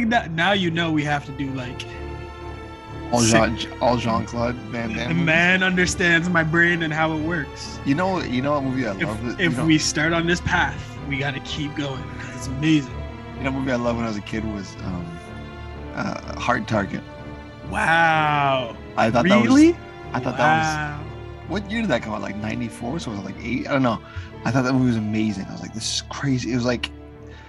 like that. Now you know we have to do like All Jean, all Jean Claude Van Damme. the movies. man understands my brain and how it works. You know, you know what movie I If, love? if know, we start on this path, we got to keep going because it's amazing. you know, what movie I love when I was a kid was um, uh, Hard Target. Wow. I thought really? that was. I thought that wow. was. What year did that come out? Like '94, so it was like eight. I don't know. I thought that movie was amazing. I was like, this is crazy. It was like,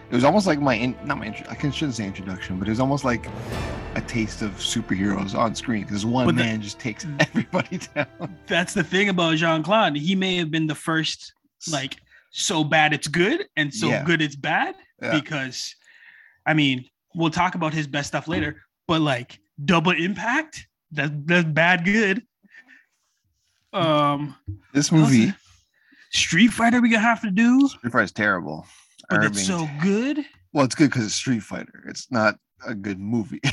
it was almost like my in, not my intro. I can, shouldn't say introduction, but it was almost like a taste of superheroes on screen because one But the- man just takes everybody down. That's the thing about Jean Claude. He may have been the first, like, so bad it's good and so Yeah. good it's bad Yeah. because, I mean, we'll talk about his best stuff later, but like double impact, that's, that's bad good. Um, This movie, Street Fighter, we gonna have to do, Street Fighter is terrible. But Irving- it's so good. well, it's good because it's Street Fighter. It's not a good movie.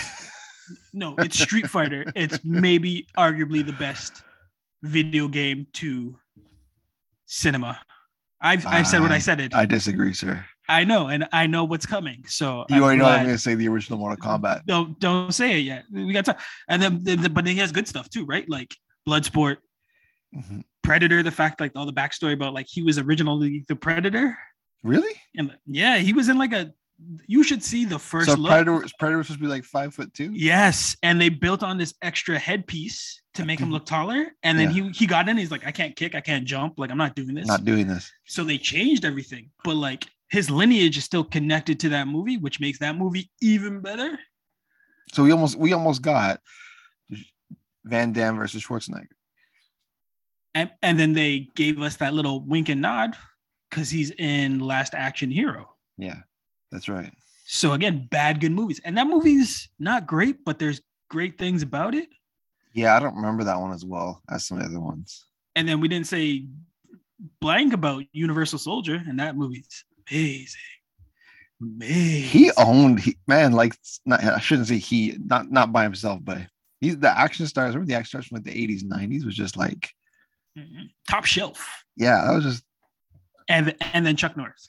No, it's Street Fighter. It's maybe arguably the best video game to cinema. I've I've said what I said. It. I disagree, sir. I know, and I know what's coming. So You I'm already know I'm going to say the original Mortal Kombat. Don't don't say it yet. We got time. And then, then- but he has good stuff too, right? Like Bloodsport, Mhm. Predator. The fact, like all the backstory about like he was originally the Predator, Really? and yeah, he was in like a. You should see the first So look. Predator, Predator was supposed to be like five foot two. Yes, and they built on this extra headpiece to make him look taller. And then he he got in. He's like, I can't kick, I can't jump. Like I'm not doing this. Not doing this. so they changed everything, but like his lineage is still connected to that movie, which makes that movie even better. So we almost we almost got Van Damme versus Schwarzenegger. And and then they gave us that little wink and nod because he's in Last Action Hero. Yeah, that's right. So again, bad good movies, and that movie's not great, but there's great things about it. Yeah, I don't remember that one as well as some of the other ones. And then we didn't say blank about Universal Soldier, and that movie's amazing. Amazing. He owned he man, like not I shouldn't say he, not not by himself, but he's the action stars. Remember the action stars from like the 80s, 90s was just like, Mhm. top shelf. yeah, that was just And and then Chuck Norris.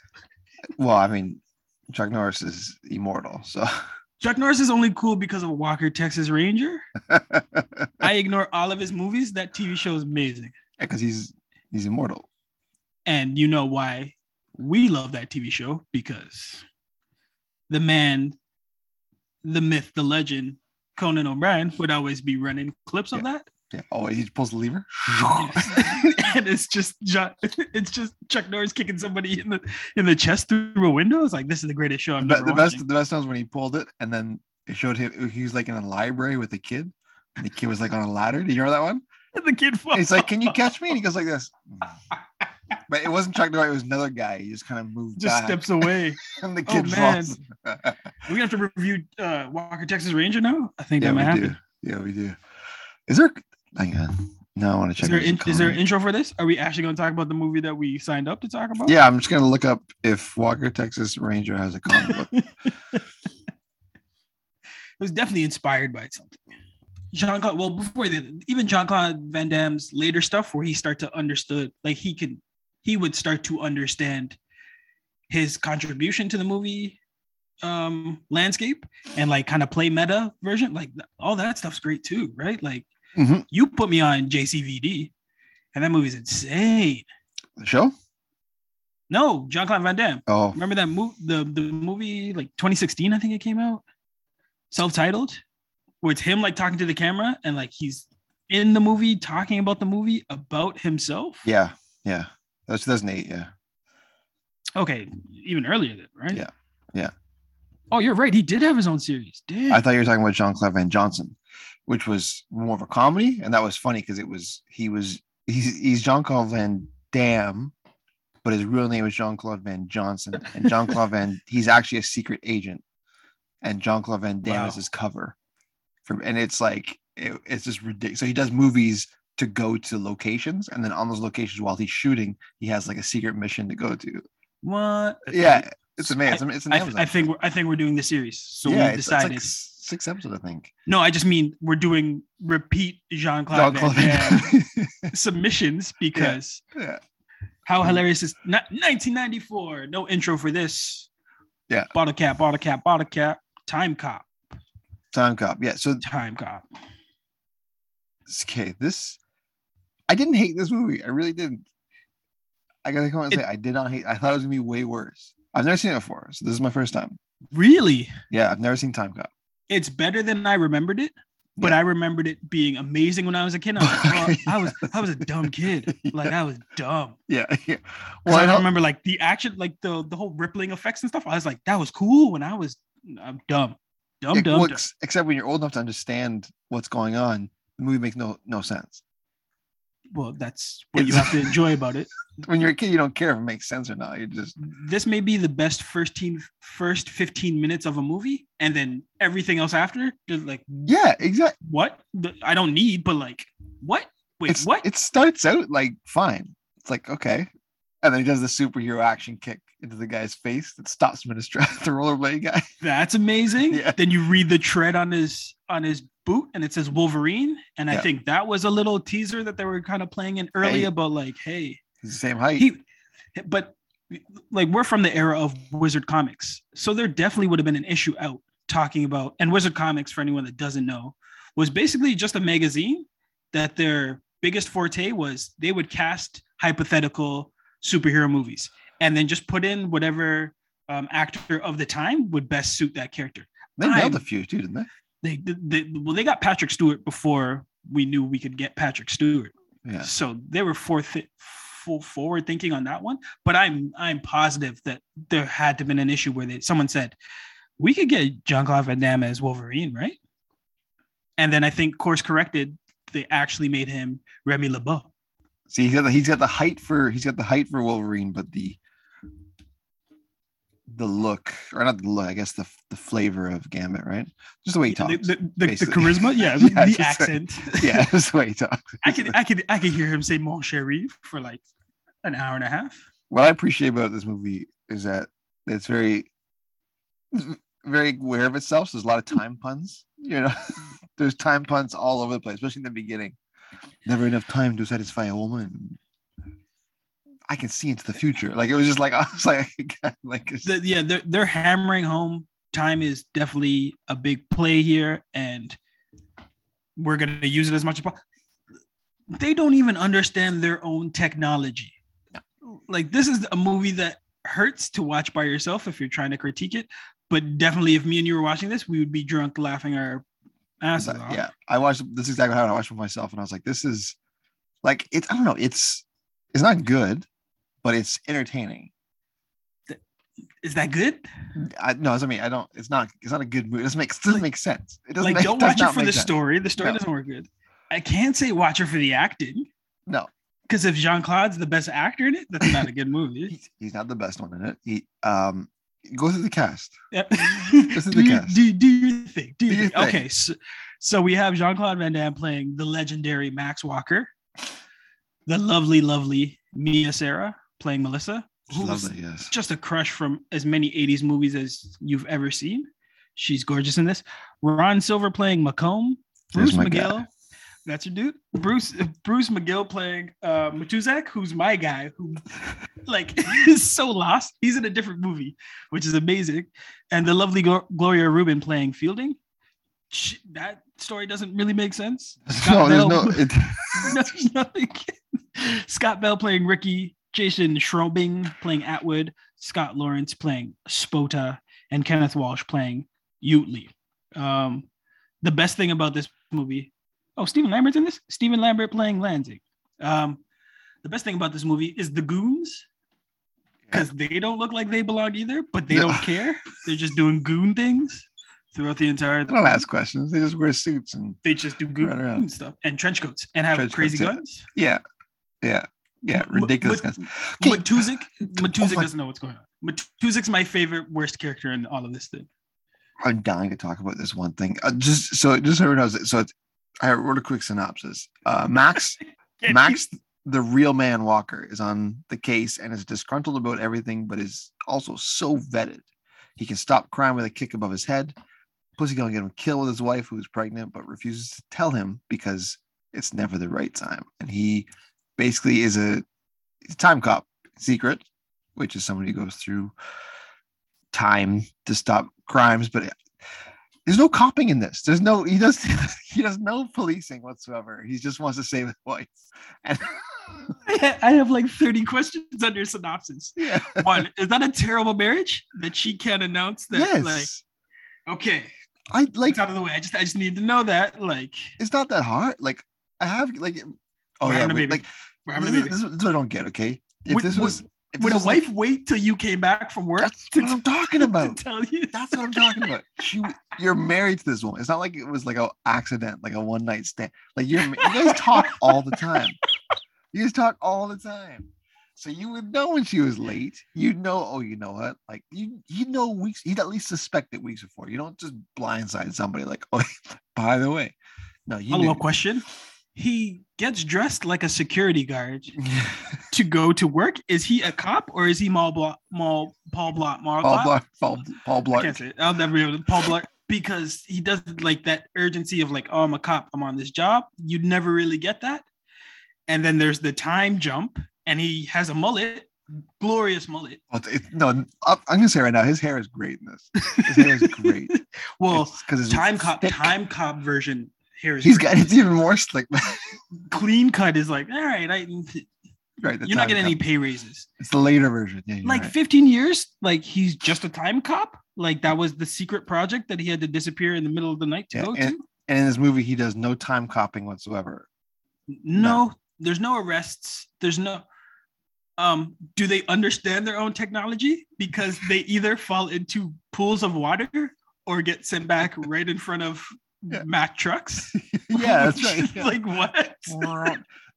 well, I mean, Chuck Norris is immortal, so Chuck Norris is only cool because of Walker, Texas Ranger. I ignore all of his movies. That TV show is amazing. because he's he's immortal. And you know why we love that TV show? Because the man, the myth, the legend, Conan O'Brien would always be running clips of that. Yeah. Oh, he pulls the lever. and it's just it's just Chuck Norris kicking somebody in the in the chest through a window. It's like this is the greatest show I'm the, the best the best times when he pulled it and then it showed him he was like in a library with a kid and the kid was like on a ladder do you remember that one And the kid falls. he's like can you catch me and he goes like this but it wasn't Chuck Norris it was another guy he just kind of moved just back steps away. and the Oh, kid man. falls We have to review uh, Walker Texas Ranger now. I think yeah that might do happen. yeah we do is there hang on no I want to check Is there, in, is there an intro for this? Are we actually going to talk about the movie that we signed up to talk about? yeah I'm just gonna look up if Walker Texas Ranger has a comic book it was definitely inspired by something. Jean Claude, well, before that, even John Claude Van Damme's later stuff, where he start to understood, like he can, he would start to understand his contribution to the movie um landscape and like kind of play meta version like all that stuff's great too right like Mhm. you put me on jcvd and that movie's insane. The show? No John Claude van damme. Oh. Remember that movie the, the movie like 2016 i think it came out? Self-titled where it's him like talking to the camera and like he's in the movie talking about the movie about himself? Yeah yeah. That's 2008 yeah. Okay even earlier than right? Yeah, yeah. oh you're right. He did have his own series. Damn. I thought you were talking about John Claude Van Johnson, which was more of a comedy, and that was funny because it was he was he's he's Jean Claude Van Damme, but his real name is Jean Claude Van Johnson, and Jean Claude Van he's actually a secret agent, and Jean Claude Van Damme Wow. is his cover, from and it's like it, it's just ridiculous. So he does movies to go to locations, and then on those locations while he's shooting, he has like a secret mission to go to. what Yeah, it's amazing. It's an I, Amazon I think we're, I think we're doing the series so yeah, we like decided s- six episodes, I think. no i just mean we're doing repeat jean-claude, Jean-Claude Van Van Damme Damme. submissions because yeah. How mm-hmm. hilarious is not 1994? No intro for this. Yeah. Bottle cap, bottle cap, bottle cap. Time Cop. Time Cop. Yeah. So Time Cop. okay, this I didn't hate this movie. I really didn't. I gotta come out and It- say I did not hate. I thought it was gonna be way worse. I've never seen it before, so this is my first time. Really? Yeah, I've never seen Time Cop. It's better than I remembered it, but Yeah. I remembered it being amazing when I was a kid. I was like, oh, I was I was a dumb kid. Like I was dumb. Yeah, yeah. Well, I I don't, remember like the action, like the the whole rippling effects and stuff. I was like, that was cool when I was I'm dumb. Dumb, yeah, dumb, well, dumb. except when you're old enough to understand what's going on, the movie makes no no sense. Well, that's what you have to enjoy about it. When you're a kid, you don't care if it makes sense or not. You just This may be the best first team first 15 minutes of a movie, and then everything else after, just like yeah, exactly. what? The- I don't need, but like what? Wait, It's what? It starts out like fine. It's like okay, and then he does the superhero action kick into the guy's face that stops him in his tracks. The rollerblade guy. That's amazing. Yeah. Then you read the tread on his on his boot and it says Wolverine. And I think that was a little teaser that they were kind of playing in early Hey. about like, hey, the same height. he but like we're from the era of Wizard Comics. So there definitely would have been an issue out talking about and Wizard Comics, for anyone that doesn't know, was basically just a magazine that their biggest forte was they would cast hypothetical superhero movies and then just put in whatever um, actor of the time would best suit that character they nailed a few too, didn't they? They, they well they got Patrick Stewart before we knew we could get Patrick Stewart. Yeah. So they were forth full forward thinking on that one. But I'm I'm positive that there had to have been an issue where they someone said we could get John Claude Van Damme as Wolverine, right? And then I think course corrected, they actually made him Remy LeBeau. See, he's got the, he's got the height for he's got the height for Wolverine, but the the look or not the look, I guess the the flavor of Gambit, right? Just the way he talks. the, the, the charisma, yeah, Yeah, the just like- accent. yeah, just the way he talks. I could I could I could hear him say Mon Chéri for like an hour and a half. what I appreciate about this movie is that it's very very aware of itself. So there's a lot of time puns. You know, there's time puns all over the place, especially in the beginning. Never enough time to satisfy a woman. I can see into the future. Like it was just like I was like, like the, yeah, they're they're hammering home. Time is definitely a big play here, and we're gonna use it as much as possible. They don't even understand their own technology. Like this is a movie that hurts to watch by yourself if you're trying to critique it. But definitely, if me and you were watching this, we would be drunk laughing our asses off. yeah, I watched this is exactly how I watched it myself, and I was like, this is like it's I don't know, it's it's not good, but it's entertaining. Is that good? I no, I mean I don't. It's not. It's not a good movie. It doesn't make it doesn't make sense. It doesn't Like, make, don't does watch it for the sense. story. The story No. doesn't work good. I can't say watch it for the acting. No. Because if Jean Claude's the best actor in it, that's not a good movie. He's, not the best one in it. He um go through the cast. Yep. This is do, the you, cast. do, do your thing. Do, Do your thing. thing. Okay. So, so we have Jean Claude Van Damme playing the legendary Max Walker, the lovely, lovely Mia Sara playing Melissa, who's Lovely, yes. just a crush from as many 80s movies as you've ever seen. She's gorgeous in this. Ron Silver playing McComb. There's Bruce my guy. McGill. That's your dude. Bruce Bruce McGill playing uh Matuzak, who's my guy, who like is so lost. He's in a different movie, which is amazing. And the lovely Glo- Gloria Reuben playing Fielding. Sh- That story doesn't really make sense. No, Scott there's no. It, There's nothing. Scott Bell playing Ricky, Jason Schombing playing Atwood, Scott Lawrence playing Spota, and Kenneth Welsh playing Utley. Um, the best thing about this movie, oh, Stephen Lambert's in this. Stephen Lambert playing Lansing. Um, the best thing about this movie is the goons because they don't look like they belong either, but they No. don't care. They're just doing goon things throughout the entire. they don't ask questions. They just wear suits and They just do goon stuff and trench coats and have Trench crazy guns. yeah, yeah, yeah. Ridiculous. Guys. Okay. Matuzak, Matuzak Oh my- doesn't know what's going on. Matuzak's my favorite worst character in all of this thing. I'm dying to talk about this one thing. Uh, just so just so everyone knows, so it's, I wrote a quick synopsis. Uh, Max, Max, the real man Walker, is on the case and is disgruntled about everything, but is also so vetted. He can stop crime with a kick above his head. Plus, he's gonna get him killed with his wife, who's pregnant, but refuses to tell him because it's never the right time. And he basically is a, time cop secret, which is somebody who goes through time to stop crimes. But There's no copping in this. There's no he does he does no policing whatsoever. He just wants to save his wife. And I have like 30 questions under synopsis. yeah. One, is that a terrible marriage that she can't announce that? Yes. Like, okay, I like it's out of the way. I just, I just need to know that. Like, it's not that hard. Like I have like oh We're yeah, having a wait, baby. like we're this, having a baby. this is this what I don't get, okay? If Would- this would- was if Would this a was, like- wife wait till you came back from work that's to, what I'm talking about. tell you? That's what I'm talking about. She, you're married to this woman. It's not like it was like a accident, like a one night stand. Like you're, you guys talk all the time. You guys talk all the time. So you would know when she was late. You'd know. Oh, you know what? Like you, you know weeks. You'd at least suspect it weeks before. You don't just blindside somebody. Like, oh, by the way, no, you Follow knew. up question. He gets dressed like a security guard to go to work. Is he a cop or is he Paul Block? Paul Paul Block? Paul Paul Block? Block. Paul, Paul I can't say it. I'll never be able to. Paul Block because he does like that urgency of like, oh, I'm a cop. I'm on this job. You'd never really get that. And then there's the time jump, and he has a mullet, glorious mullet. Oh, it, no, I'm I'm gonna say right now, his hair is great in this. His hair is great. Well, because time cop, thick. time cop version here is He's got it's even more slick. clean cut. Is like, all right, I, right, you're not getting cop. any pay raises. It's the later version. Yeah, like right. 15 years, like he's just a time cop. Like that was the secret project that he had to disappear in the middle of the night to Yeah, go and- to. and in this movie, he does no time copping whatsoever. No, there's no arrests. There's no. Um, do they understand their own technology? Because they either fall into pools of water or get sent back right in front of Yeah. Mack trucks. yeah, that's right. like what?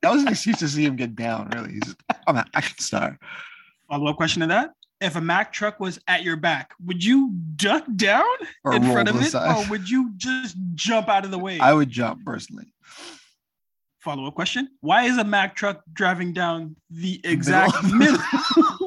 that was an excuse to see him get down. Really, he's I'm an action star. Follow up question to that: If a Mack truck was at your back, would you duck down Or in front of it, side. or would you just jump out of the way? I would jump personally. Follow up question: Why is a Mack truck driving down the exact Middle. middle?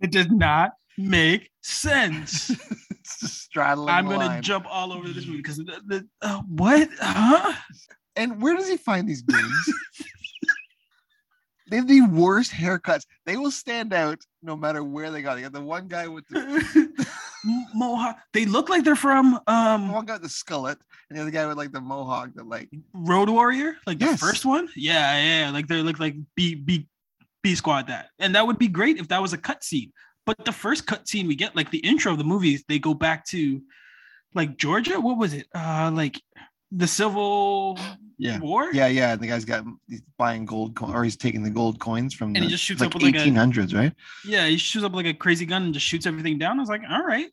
it does not make sense. it's just straddling. I'm gonna line. jump all over this movie because the, the uh, what? Huh? And where does he find these dudes? they have the worst haircuts. They will stand out no matter where they go. They got the one guy with the Mohawk. They look like they're from um one guy with the skullet, and the other guy with like the mohawk that like Road Warrior, like Yes. the first one. Yeah, yeah, like they look like B B B Squad that, and that would be great if that was a cut scene. But the first cut scene we get, like the intro of the movies, they go back to like Georgia. What was it? Uh, like the Civil Yeah. War. Yeah, yeah. The guy's got he's buying gold coin or he's taking the gold coins from And the, he just shoots like up with like a- 1800s, right? yeah. He shoots up like a crazy gun and just shoots everything down. I was like, all right,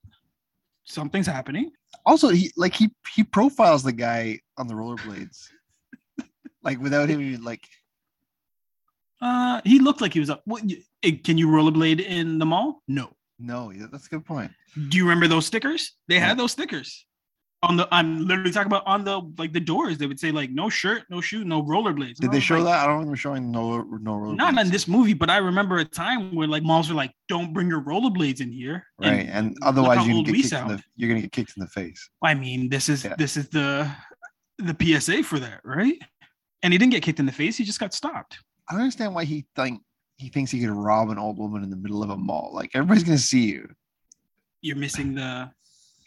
something's happening. Also, he like he he profiles the guy on the rollerblades, like without him even like Uh, he looked like he was up. What? eh, Can you rollerblade in the mall? No. no. Yeah, that's a good point. Do you remember those stickers? They Yeah. had those stickers on the. I'm literally talking about on the like the doors. They would say like no shirt, no shoe, no rollerblades. Did they show that? I don't remember showing no no rollerblades. Not in this movie, but I remember a time where like malls were like, "Don't bring your rollerblades in here." Right, and look otherwise you get kicked in the, you're gonna get kicked in the face. I mean, this is Yeah. this is the the PSA for that, right? And he didn't get kicked in the face; he just got stopped. I don't understand why he think he thinks he could rob an old woman in the middle of a mall. Like everybody's gonna see you. You're missing the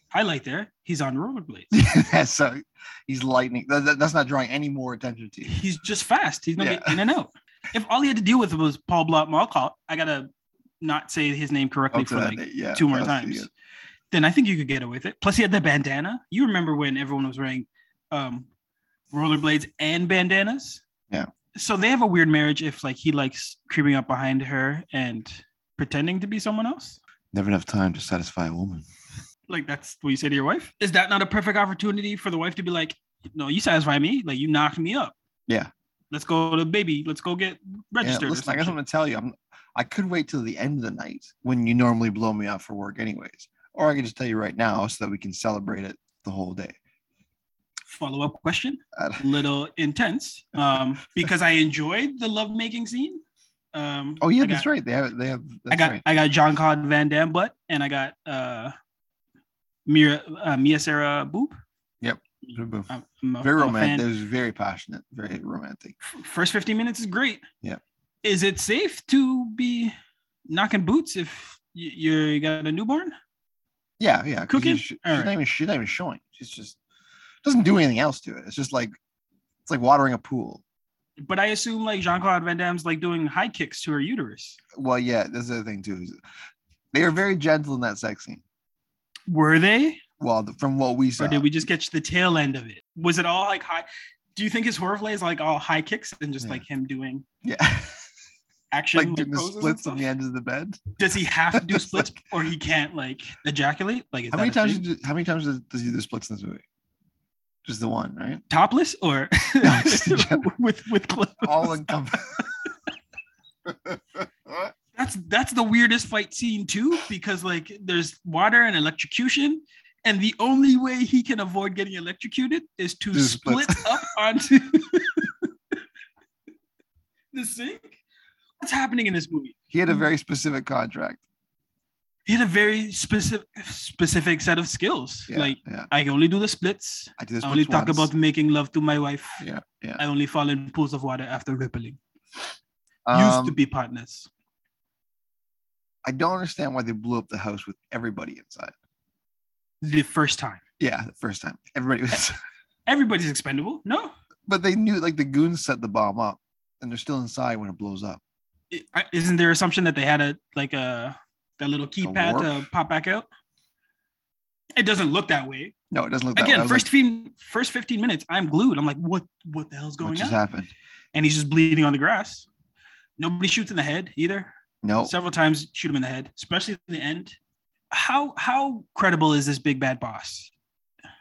highlight there. He's on rollerblades. so he's lightning. That, that- that's not drawing any more attention to you. He's just fast. He's gonna Yeah. in and out. If all he had to deal with was Paul Blart Mall Cop, I gotta not say his name correctly for like yeah, two more times. Then I think you could get away with it. Plus, he had the bandana. You remember when everyone was wearing um, rollerblades and bandanas? Yeah. So they have a weird marriage if like he likes creeping up behind her and pretending to be someone else. Never enough time to satisfy a woman. Like that's what you say to your wife. Is that not a perfect opportunity for the wife to be like, no, you satisfy me. Like you knocked me up. Yeah. Let's go to the baby. Let's go get registered. or listen, I some guess shit. I'm gonna tell you, I'm I could wait till the end of the night when you normally blow me off for work, anyways. Or I can just tell you right now so that we can celebrate it the whole day. Follow up question a little intense um because i enjoyed the lovemaking scene um oh yeah, I that's got, right. They have they have that's i got right. i got john claude van damme butt and i got uh mia uh, mia sara boop Yep. I'm, I'm a- Very I'm romantic. It was very passionate, very romantic. First 15 minutes is great Yeah. is it safe to be knocking boots if you're you got a newborn? Yeah, yeah. Cooking? She's, she's All not even she's not even showing. She's just doesn't do anything else to it. It's just like it's like watering a pool. But I assume like Jean Claude Van Damme's like doing high kicks to her uterus. Well, yeah, that's the other thing too. They are very gentle in that sex scene. Were they? Well, the- from what we saw, Or did we just catch the tail end of it? Was it all like high? Do you think his horror play is like all high kicks and just Yeah. like him doing yeah, action like like, doing the splits on the end of the bed. Does he have to do splits like- or he can't like ejaculate? Like is How many times? Did, how many times does, does he do splits in this movie? Just the one, right? topless or No, just in general. with with clothes? All encompassing. That's that's the weirdest fight scene too, because like there's water and electrocution, and the only way he can avoid getting electrocuted is to split up onto the sink. What's happening in this movie? he had a mm. very specific contract. He had a very specific specific set of skills. Yeah, Like yeah. I can only do the splits. I did this I only splits talk about making love to my wife. Yeah, yeah. I only fall in pools of water after rippling. Used Um, to be partners. I don't understand why they blew up the house with everybody inside. The first time. Yeah, the first time everybody was, Everybody's expendable. No, but they knew like the goons set the bomb up, and they're still inside when it blows up. Isn't there assumption that they had a like a that little keypad to pop back out? It doesn't look that way. No, it doesn't look that way. Again, first like, fifteen first fifteen minutes, I'm glued. I'm like, what what the hell's going just on? happened? And he's just bleeding on the grass. Nobody shoots in the head either. No, Several times shoot him in the head, especially in the end. How how credible is this big bad boss?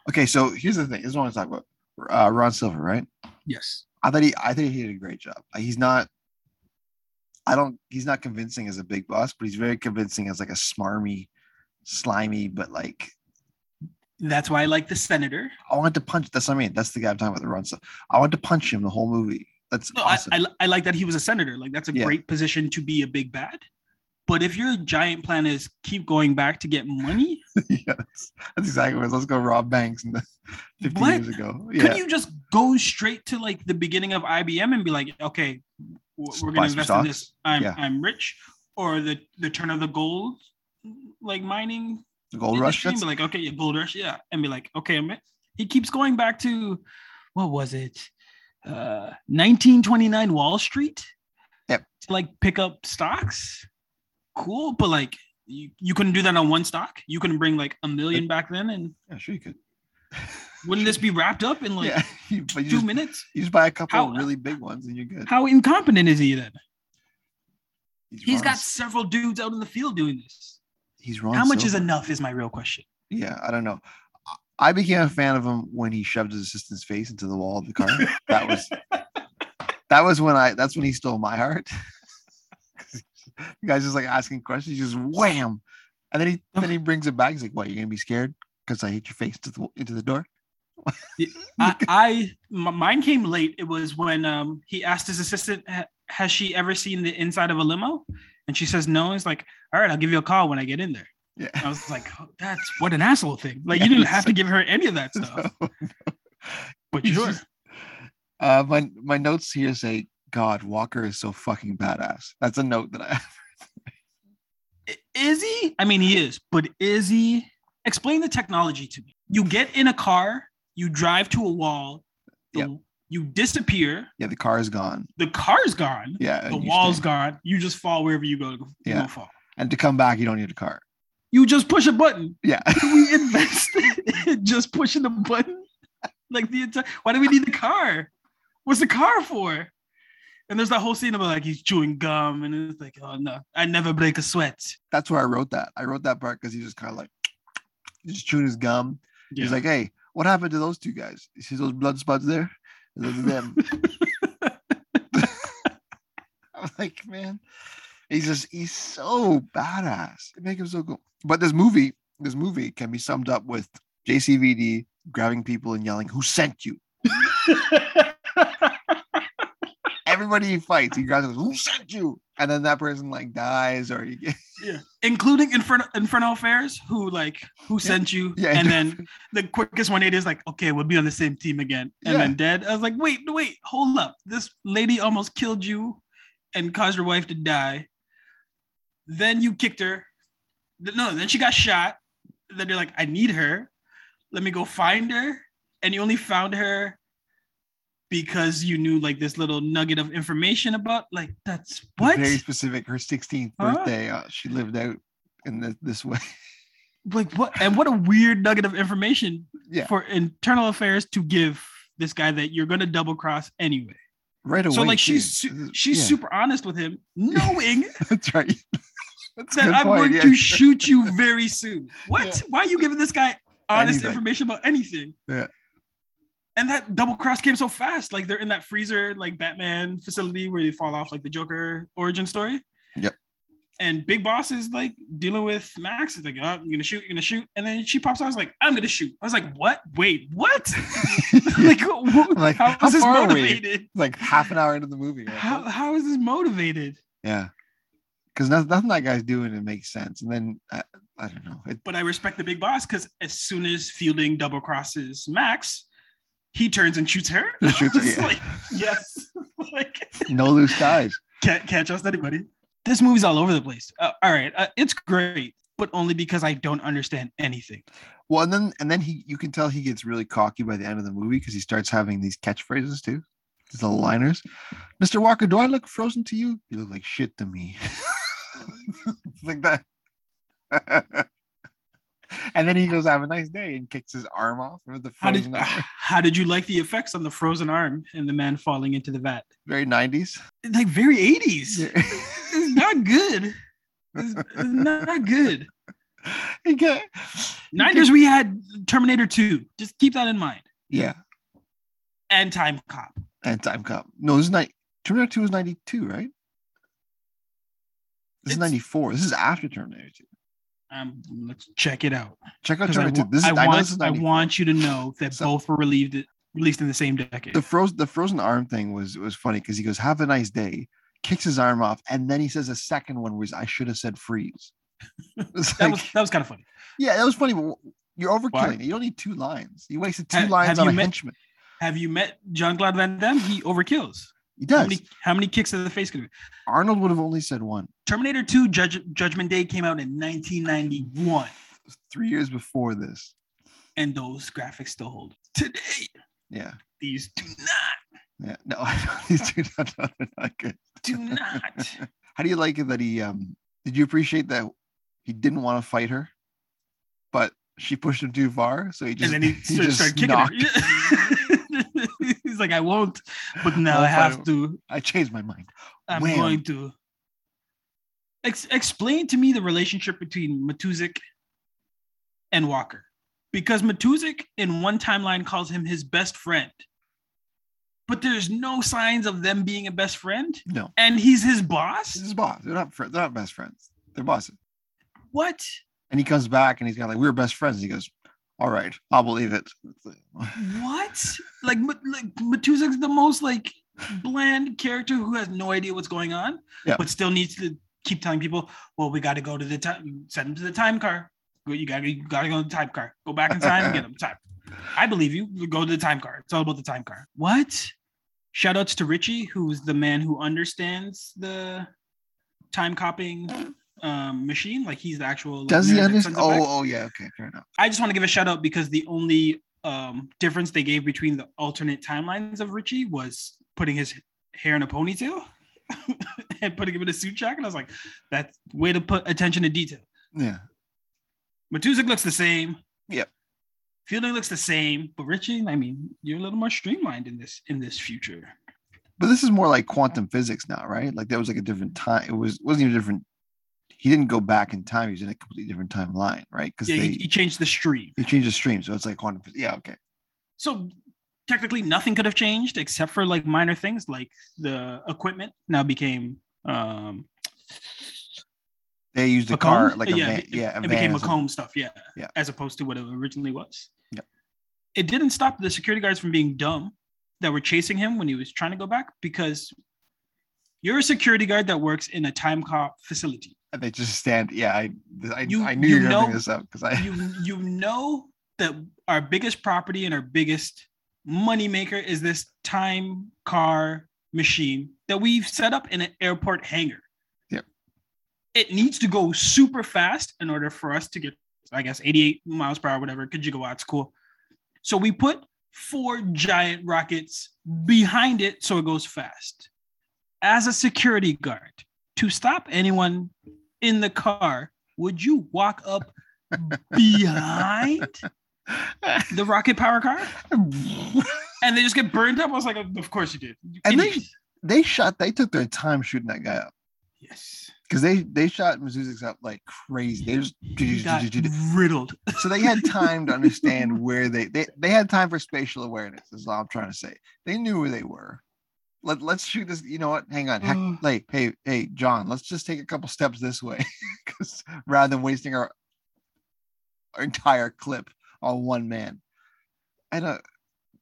Okay, so here's the thing. This is what I want to talk about. Uh, Ron Silver, right? Yes. I thought he, I think he did a great job. He's not. I don't. He's not convincing as a big boss, but he's very convincing as like a smarmy, slimy, but like That's why I like the senator. I want to punch. That's what I mean. That's the guy I'm talking about. The run Silver. I want to punch him the whole movie. That's No, awesome. I, I, I like that he was a senator. Like that's a Yeah. great position to be a big bad. But if your giant plan is keep going back to get money, yeah, that's, exactly what. it was. Let's go rob banks in the 15 What? years ago. Yeah, couldn't you just go straight to like the beginning of IBM and be like, okay, we're gonna some invest in this. I'm Yeah. I'm rich, or the the turn of the gold, like mining the gold rush. be like, okay, yeah, gold rush, yeah, and be like, okay, I'm he keeps going back to what was it, uh, 1929 Wall Street, Yep. to like pick up stocks. Cool, but like you, you couldn't do that on one stock. You couldn't bring like a million back then, and yeah, sure you could. wouldn't this be wrapped up in like yeah, you- two just, minutes? you just buy a couple How- of really big ones and you're good. How incompetent is he then? He's, He's got several dudes out in the field doing this. He's wrong. How much is enough is my real question. Yeah, I don't know. I became a fan of him when he shoved his assistant's face into the wall of the car. that was that was when I that's when he stole my heart. the guy's just like asking questions, just wham. And then he then he brings it back. He's like, What, you're gonna be scared because I hit your face into the into the door? I, I mine came late. It was when um he asked his assistant, "Has she ever seen the inside of a limo?" And she says no. He's like, "All right, I'll give you a call when I get in there." Yeah. I was like, oh, "That's what an asshole thing." Like Yeah, you didn't have to give her any of that stuff, No, but He's sure. Uh my my notes here say, God, Walker is so fucking badass. That's a note that I have. Is he? I mean, he is, but is he? Explain the technology to me. You get in a car, you drive to a wall, the, Yep. you disappear, Yeah, the car is gone. the car's gone, Yeah. the wall's stay. gone, you just fall wherever you go. You Yeah. fall. And to come back, you don't need a car. You just push a button. Yeah. we invested in just pushing the button like the entire why do we need the car what's the car for and there's that whole scene about like he's chewing gum and it's like oh no i never break a sweat That's where I wrote that. I wrote that part because he just kind of like he's just chewing his gum. yeah. He's like, "Hey, what happened to those two guys? You see those blood spots there? Those them." I'm like, man, he's just he's so badass. They make him so cool. But this movie, this movie can be summed up with JCVD grabbing people and yelling, "Who sent you?" Everybody he fights, he grabs them, "Who sent you?" And then that person like dies or he yeah including inferno internal affairs who like who sent you yeah, and then the quickest 180 is like okay we'll be on the same team again and Yeah. then dead i was like wait wait hold up this lady almost killed you and caused your wife to die. Then you kicked her. No, then she got shot. Then you're like, I need her. Let me go find her. And you only found her because you knew like this little nugget of information about like that's what Very specific. Her 16th Huh? birthday, uh, she lived out in this, this way. like what and what a weird nugget of information Yeah. for internal affairs to give this guy that you're gonna double cross anyway. Right away. So like too. she's su- she's yeah, super honest with him, knowing That's right. That's that I'm point, going yeah. to shoot you very soon. What? Why are you giving this guy honest Anything. information about anything? Yeah. And that double cross came so fast. Like they're in that freezer, like Batman facility where they fall off, like the Joker origin story. Yep. And Big Boss is like dealing with Max. It's like, oh, you're gonna shoot, you're gonna shoot. And then she pops out, I was like, I'm gonna shoot. I was like, what? Wait, what? like, wh- Like, how how is this far are we? motivated? like half an hour into the movie. right? How, how is this motivated? Yeah. Because nothing, nothing that guy's doing it makes sense. And then I, I don't know. It, but I respect the big boss because as soon as Fielding double crosses Max, he turns and shoots her. Shoots her, yeah. like, yes, like no loose guys. can't can't trust anybody. This movie's all over the place. Uh, all right, uh, it's great, but only because I don't understand anything. Well, and then and then he you can tell he gets really cocky by the end of the movie because he starts having these catchphrases too. These little liners. Mr. Walker, do I look frozen to you? You look like shit to me. Like that. and then he goes, have a nice day and kicks his arm off with the How did arm. how did you like the effects on the frozen arm and the man falling into the vat? Very 90s. Like very 80s. Yeah. It's not good. It's, it's not good. Get- 90s we had Terminator 2. Just keep that in mind. yeah. And Time Cop. And Time Cop. No, this is not Terminator 2 is 92, right? This is 94. This is after Terminator 2. Um, let's check it out. Check out 'Cause I, Terminator 2. This is, I I, want, this is I want you to know that So- both were released released in the same decade. the frozen the frozen arm thing was was funny because he goes, "Have a nice day," kicks his arm off, and then he says a second one was, "I should have said freeze." That like- was that was kind of funny. yeah, that was funny, but you're overkilling Why? it. You don't need two lines. You wasted two Ha- lines have on a met- henchman. Have you met John Claude Van Damme? He overkills. He How does. many how many kicks to the face could it be? Arnold would have only said one. Terminator 2 Judge, Judgment Day came out in 1991, Three years before this. and those graphics still hold today. Yeah. These do not, Yeah. No. These two not, not, not good. do not. How do you like it that he um did you appreciate that he didn't want to fight her, but she pushed him too far? So he just and then he, started, just started kicking knocked- her. He's like, I won't, but now I have to. I changed my mind. I'm going to. Ex- explain to me the relationship between Matuzak and Walker. Because Matuzak in one timeline calls him his best friend. But there's no signs of them being a best friend. No. And he's his boss. This is boss. They're not friends. They're not best friends. They're bosses. What? And he comes back and he's got like, we were best friends. And he goes, all right, I'll believe it. What? Like, like Matuzak's the most like bland character who has no idea what's going on, Yeah. but still needs to keep telling people, "Well, we got to go to the time. Send them to the time car. You got to you got to go to the time car. Go back in time and get them time." I believe you. Go to the time car. It's all about the time car. What? Shout outs to Richie, who's the man who understands the time copying um, machine. Like he's the actual. Does he understand? Oh, oh, yeah. Okay, fair enough. I just want to give a shout out because the only um, difference they gave between the alternate timelines of Richie was putting his hair in a ponytail and putting him in a suit jacket. And I was like, that's way to put attention to detail. Yeah. Matuzak looks the same. Yep. Fielding looks the same, but Richie, I mean, you're a little more streamlined in this in this future. But this is more like quantum physics now, right? Like that was like a different time. It was wasn't even different. He didn't go back in time. He was in a completely different timeline, right? Because Yeah, they he, he changed the stream. he changed the stream, so it's like quantum. Yeah, okay. So technically nothing could have changed except for like minor things like the equipment now became um They used a McComb? car like a yeah, van. it, Yeah, a it became or a something. comb stuff, yeah, Yeah. as opposed to what it originally was. Yep. It didn't stop the security guards from being dumb that were chasing him when he was trying to go back because you're a security guard that works in a time cop facility. And they just stand. Yeah, I I, You- I knew you you were gonna bring this up because I You you know that our biggest property and our biggest money maker is this time car machine that we've set up in an airport hangar. Yep. It needs to go super fast in order for us to get, I guess, 88 miles per hour, whatever, gigawatts, cool. So we put four giant rockets behind it so it goes fast. As a security guard, to stop anyone in the car, would you walk up behind the rocket power car and they just get burned up? I was like, of course you did. You And they- they shot. They took their time shooting that guy up yes. because they they shot Mazuzix up like crazy. They just He got riddled. so they had time to understand where they they they had time for spatial awareness. Is all I'm trying to say. They knew where they were. Let let's shoot this. You know what? Hang on. Heck, like hey hey John, let's just take a couple steps this way, because rather than wasting our our entire clip on one man. I don't. Uh,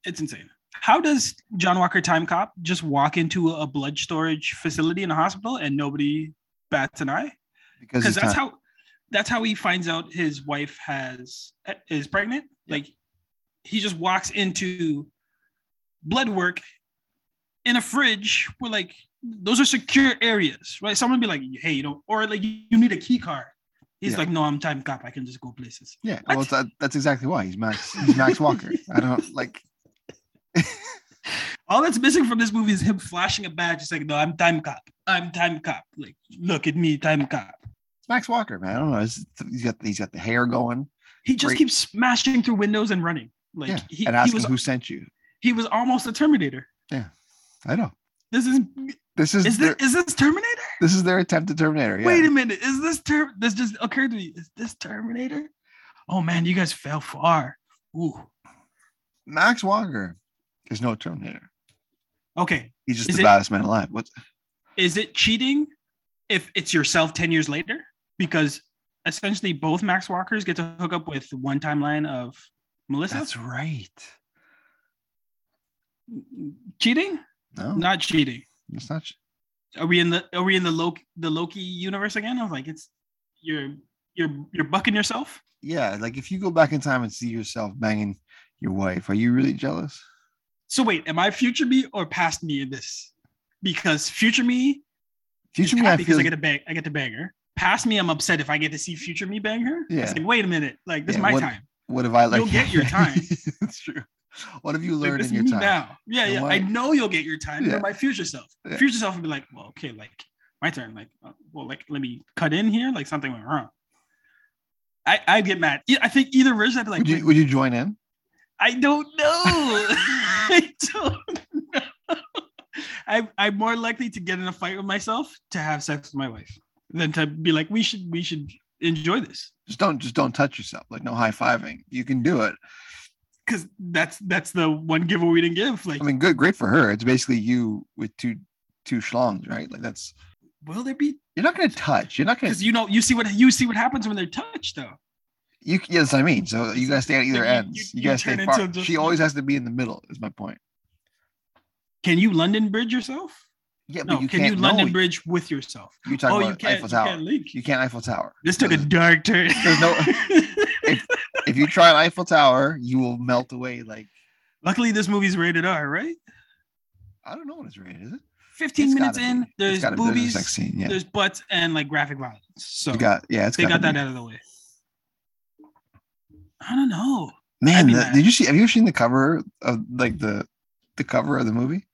it's insane. How does John Walker Time Cop just walk into a blood storage facility in a hospital and nobody bats an eye? Because that's not- how that's how he finds out his wife has is pregnant. Like he just walks into blood work in a fridge where like those are secure areas, right? Someone be like, hey, you know, or like you need a key card. He's Yeah. like, no, I'm time cop. I can just go places. Yeah, What? well, that, uh, that's exactly why he's Max. He's Max Walker. I don't like. All that's missing from this movie is him flashing a badge. It's like, no, I'm time cop. I'm time cop. Like, look at me, time cop. It's Max Walker, man. I don't know. He's got he's got the hair going. He just Great. keeps smashing through windows and running. Like yeah, he, and he asking was who sent you. he was almost a Terminator. Yeah, I know. This is This is, is this is this Terminator? This is their attempt at Terminator. Yeah. Wait a minute. Is this term this just occurred to me? Is this Terminator? Oh man, you guys fell far. Ooh. Max Walker is no Terminator. Okay. He's just Is the it- baddest man alive. What's it cheating if it's yourself 10 years later? Because essentially both Max Walkers get to hook up with one timeline of Melissa. that's right. cheating? No, Not cheating. it's not. Are we in the are we in the Loki the Loki universe again? I was like, it's you're you're you're bucking yourself. Yeah, like if you go back in time and see yourself banging your wife, are you really jealous? So wait, am I future me or past me in this? Because future me Future me, I because feel I get to bang I get to bang her. Past me, I'm upset if I get to see future me bang her. Yeah. It's like, wait a minute, like this Yeah, is my what- time. What have I like? You'll get your time. That's true. What have you learned this in your me time? now. Yeah, yeah. what- I know you'll get your time. Yeah. But my future self, Yeah. future self will be like, well, okay, like my turn. Like, uh, well, like let me cut in here. Like something went wrong. I I get mad. I think either version. I'd be like, Would you would you join in? I don't know. I don't know. I, I'm more likely to get in a fight with myself to have sex with my wife than to be like, we should we should enjoy this Just don't just don't touch yourself. Like no high fiving. You can do it. Because that's that's the one giveaway we didn't give. Like, I mean, good, great for her. It's basically you with two two schlongs, right? Like that's will there be? you're not gonna touch. You're not gonna Because you know you see what you see what happens when they're touched though. you yeah, I mean. So you gotta stay at either you- ends. you- You, you gotta stay far. just- She always has to be in the middle, is my point. Can you London Bridge yourself? Yeah, No, but you can can't you London no, Bridge with yourself? You talking Oh, about you can't. Eiffel You Tower. can't link. You can't Eiffel Tower. This took a dark turn. There's no- if you try an Eiffel Tower, you will melt away like Luckily, this movie's rated R, right? I don't know what it's rated, is it? 15 It's minutes in, be. There's gotta be. There's a boobies, sex scene. Yeah, there's butts, and like graphic violence. So you got yeah. It's they got that be. out of the way. I don't know. Man, the- did you see? Have you ever seen the cover of like the the cover of the movie?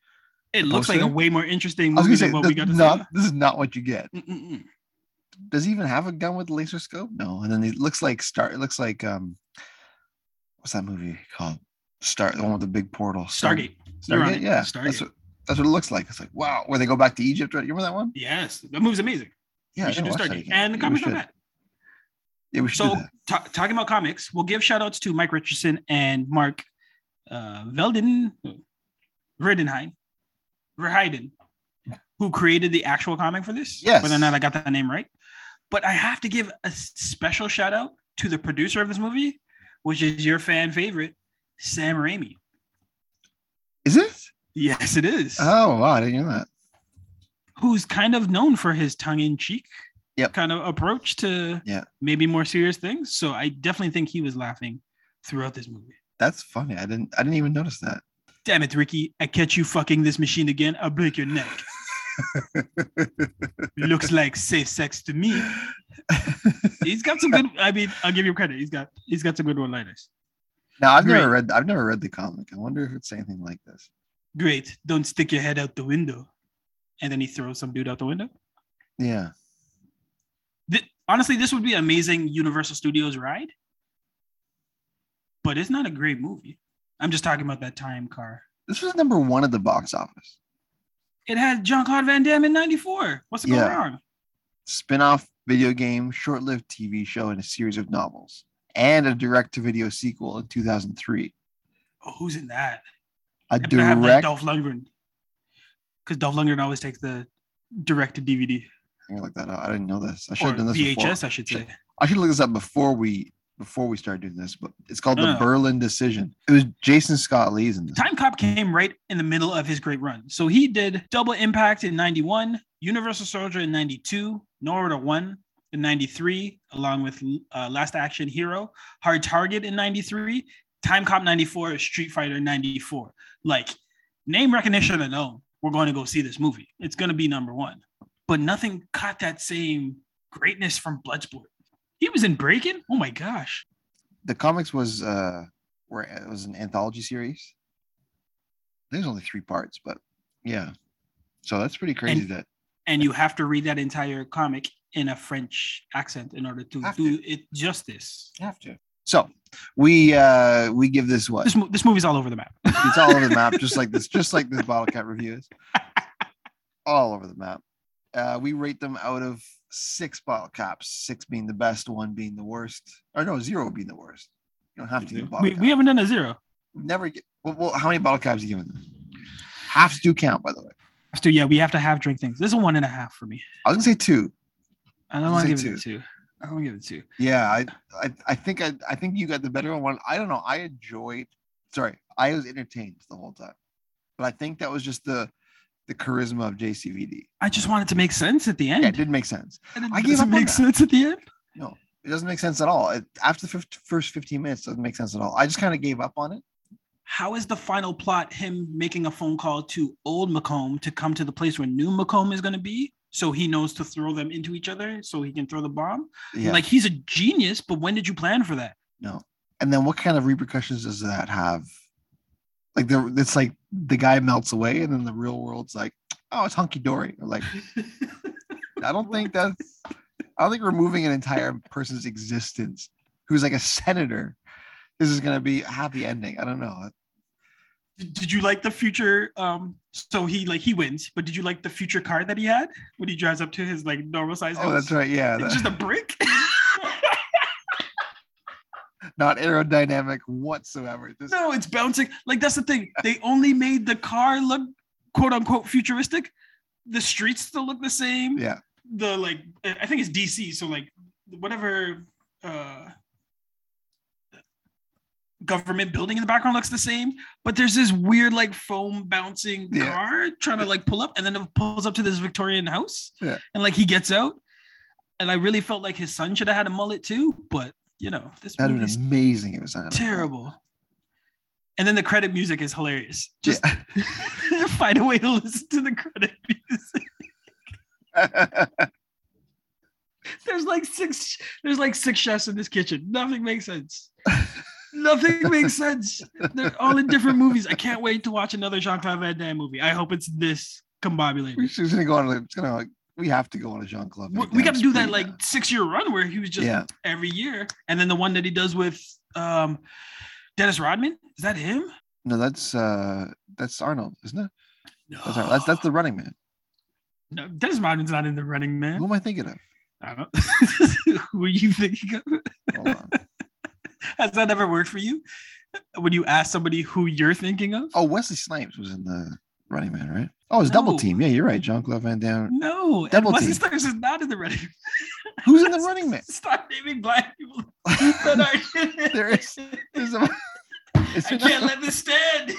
It looks like a way more interesting I was movie gonna say than what we this, got to see. this is not what you get. Mm-mm-mm. Does he even have a gun with laser scope? No. And then it looks like Star. It looks like um, what's that movie called? Star, the one with the big portal. Star- Stargate. Stargate. Yeah, Stargate. that's what that's what it looks like. It's like wow, where they go back to Egypt. Right? You remember that one? Yes, that movie's amazing. Yeah, you should do that Stargate. And the comics should. bad. Yeah, we should So, that. ta- talking about comics, we'll give shout outs to Mike Richardson and Mark uh, Velden, Ridenheim, Verheiden, who created the actual comic for this. Yes. Whether or not I got that name right. But I have to give a special shout out to the producer of this movie, which is your fan favorite, Sam Raimi. Is it? Yes, it is. Oh wow, I didn't know that. Who's kind of known for his tongue in cheek Yep. kind of approach to Yeah. maybe more serious things. So I definitely think he was laughing throughout this movie. That's funny. I didn't. I didn't even notice that. Damn it, Ricky. I catch you fucking this machine again. I'll break your neck. Looks like safe sex to me. He's got some good. I mean, I'll give you credit. He's got he's got some good one-liners. now I've Great. never read I've never read the comic. I wonder if it's anything like this. Great. Don't stick your head out the window. And then he throws some dude out the window. Yeah. Th- honestly, this would be an amazing Universal Studios ride, but it's not a great movie. I'm just talking about that time car. This was number one at the box office. It had Jean Claude Van Damme in '94. What's going Yeah. wrong? Spin-off video game, short-lived TV show, and a series of novels. And a direct-to-video sequel in 2003. Oh, who's in that? A It better have like direct Dolph Lundgren, because Dolph Lundgren always takes the direct to DVD I look that up. I didn't know this. I should or have done this VHS, before. I should say. I should look this up before we before we start doing this, but it's called No, the no. Berlin Decision. It was Jason Scott Lee's in this. Time Cop came right in the middle of his great run. So he did Double Impact in 91, Universal Soldier in 92, Nowhere to Run in 93, along with uh, Last Action Hero, Hard Target in 93, Time Cop 94, Street Fighter 94. Like, name recognition alone, we're going to go see this movie. It's going to be number one. But nothing caught that same greatness from Bloodsport. He was in Breaking? Oh my gosh. The comics was uh where it was an anthology series. There's only three parts, but yeah. So that's pretty crazy And- that and you have to read that entire comic in a French accent in order to Have do it justice. you have to. So we uh we give this what? This this movie's all over the map. It's all over the map, just like this, just like this bottle cap review is. All over the map. Uh, we rate them out of six bottle caps, six being the best, one being the worst. Or no, zero being the worst. You don't have to a bottle we, cap. we haven't done a zero. never get well, well, how many bottle caps are you given them? Halves do count, by the way. So yeah, we have to have drink things. This is a one and a half for me. I was gonna say two. I don't want to give it two. I don't want to give it two. Yeah, I, I, I think I, I think you got the better one. I don't know. I enjoyed. Sorry, I was entertained the whole time, but I think that was just the, the charisma of JCVD. I just wanted to make sense at the end. Yeah, it didn't make sense. And it I gave doesn't up make sense at the end. No, it doesn't make sense at all. It, after the fif- first fifteen minutes, it doesn't make sense at all. I just kind of gave up on it. How is the final plot him making a phone call to old McComb to come to the place where new McComb is going to be? So he knows to throw them into each other so he can throw the bomb. Yeah. Like he's a genius, but when did you plan for that? no. And then what kind of repercussions does that have? Like the it's like the guy melts away, and then the real world's like, oh, it's hunky dory. Or like, I don't think that's. I don't think removing an entire person's existence, who's like a senator, this is gonna be a happy ending. I don't know. Did you like the future? Um, so he like he wins, but did you like the future car that he had when he drives up to his like normal size house? Oh, that's right. Yeah, It's that- just a brick. not aerodynamic whatsoever. This, no, it's bouncing. Like that's the thing. They only made the car look quote unquote futuristic. The streets still look the same. yeah, The like I think it's DC. So like whatever uh government building in the background looks the same, but there's this weird like foam bouncing Yeah. car trying to like pull up, and then it pulls up to this Victorian house, Yeah. and like he gets out, and I really felt like his son should have had a mullet too, but you know this that'd been amazing. It was terrible. And then the credit music is hilarious. Just Yeah. find a way to listen to the credit music. There's like six. There's like six chefs in this kitchen. Nothing makes sense. Nothing makes sense. They're all in different movies. I can't wait to watch another Jean Claude Van Damme movie. I hope it's this combobulated. just gonna go on. It's gonna. We have to go on a Jean Claude. We, we got to do that like six year run where he was just Yeah. every year, and then the one that he does with um, Dennis Rodman. Is that him? No, that's uh that's Arnold, isn't it? No, That's Ar- that's that's the Running Man. no. Dennis Rodman's not in the Running Man. Who am I thinking of? I don't know. Who are you thinking of? Hold on. Has that ever worked for you? When you ask somebody who you're thinking of? Oh, Wesley Snipes was in the Running Man, right? Oh, it's Double Team. Yeah, you're right. Jean Claude Van Damme. No, Double and Wesley team. Snipes is not in the Running Man. Who's in the Running Man? Stop naming black people that are. There is- There's a- is I can't let this stand.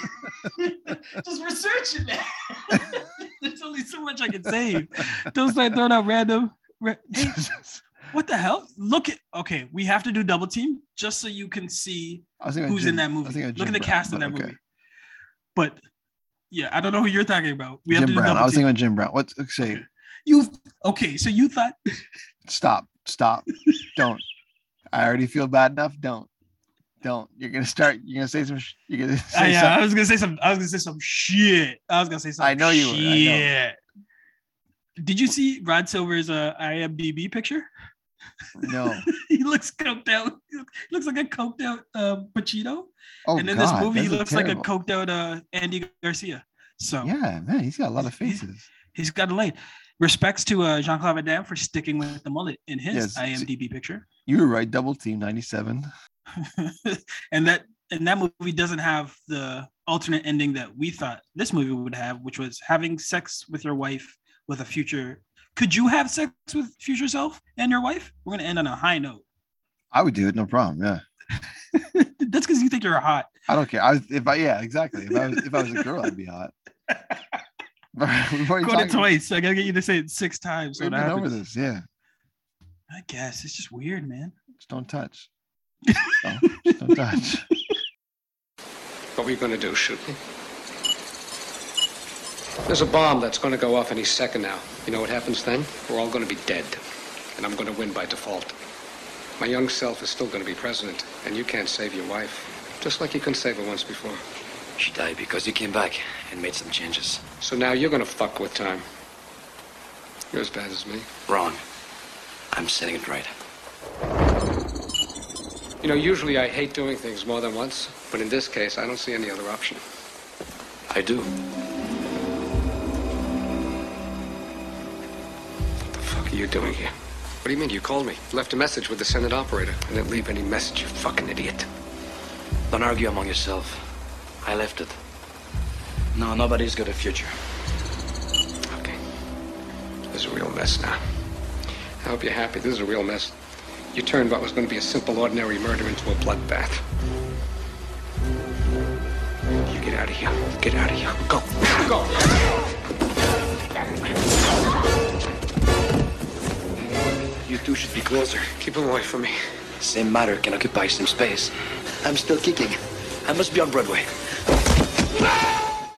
Just research it. man. There's only so much I can say. Don't start throwing out random. ra- Hey, what the hell? Look at. Okay, we have to do double team just so you can see I was thinking who's Jim- in that movie. Look at the Brown, cast in that okay. movie. But Yeah, I don't know who you're talking about. We have Jim Brown. I was thinking of Jim Brown. What's say? you okay? So you thought Stop. Stop. Don't. I already feel bad enough. Don't. Don't. You're gonna start. You're gonna say some. sh- You're gonna say yeah, something. I was gonna say some. I was gonna say some shit. I was gonna say some. I know you I. Shit. Did you see Ron Silver's uh, IMDb picture? No. he looks coked out. He looks like a coked out uh, Pacino. Oh and in God, this movie, he looks like a coked out uh, Andy Garcia. So Yeah, man, he's got a lot of faces. he's got a lane. Respects to uh, Jean Claude Van Damme for sticking with the mullet in his Yes. IMDb picture. You were right. Double team '97. and that and that movie doesn't have the alternate ending that we thought this movie would have, which was having sex with your wife with a future. Could you have sex with future self and your wife? We're gonna end on a high note. I would do it, no problem. Yeah, That's because you think you're hot. I don't care. I was, if I yeah, exactly. If I was if I was a girl, I'd be hot. We've already Quote it talked- twice. I gotta get you to say it six times. So We've it been over this. Yeah, I guess it's just weird, man. just don't touch. No, just don't touch. What were you going to do? Shoot me? There's a bomb that's going to go off any second now. You know what happens then? We're all going to be dead. And I'm going to win by default. My young self is still going to be president, and you can't save your wife. Just like you couldn't save her once before. She died because you came back and made some changes. So now you're going to fuck with time. You're as bad as me. Wrong. I'm setting it right. You know, usually I hate doing things more than once, but in this case, I don't see any other option. I do. Are you doing here? What do you mean? You called me, left a message with the Senate operator, and didn't leave any message, you fucking idiot. Don't argue among yourself. I left it. No, nobody's got a future. Okay. This is a real mess now. I hope you're happy. This is a real mess. You turned what was going to be a simple, ordinary murder into a bloodbath. You get out of here. Get out of here. Go. Go. You two should be closer. Keep him away from me. Same matter can occupy same space. I'm still kicking. I must be on Broadway.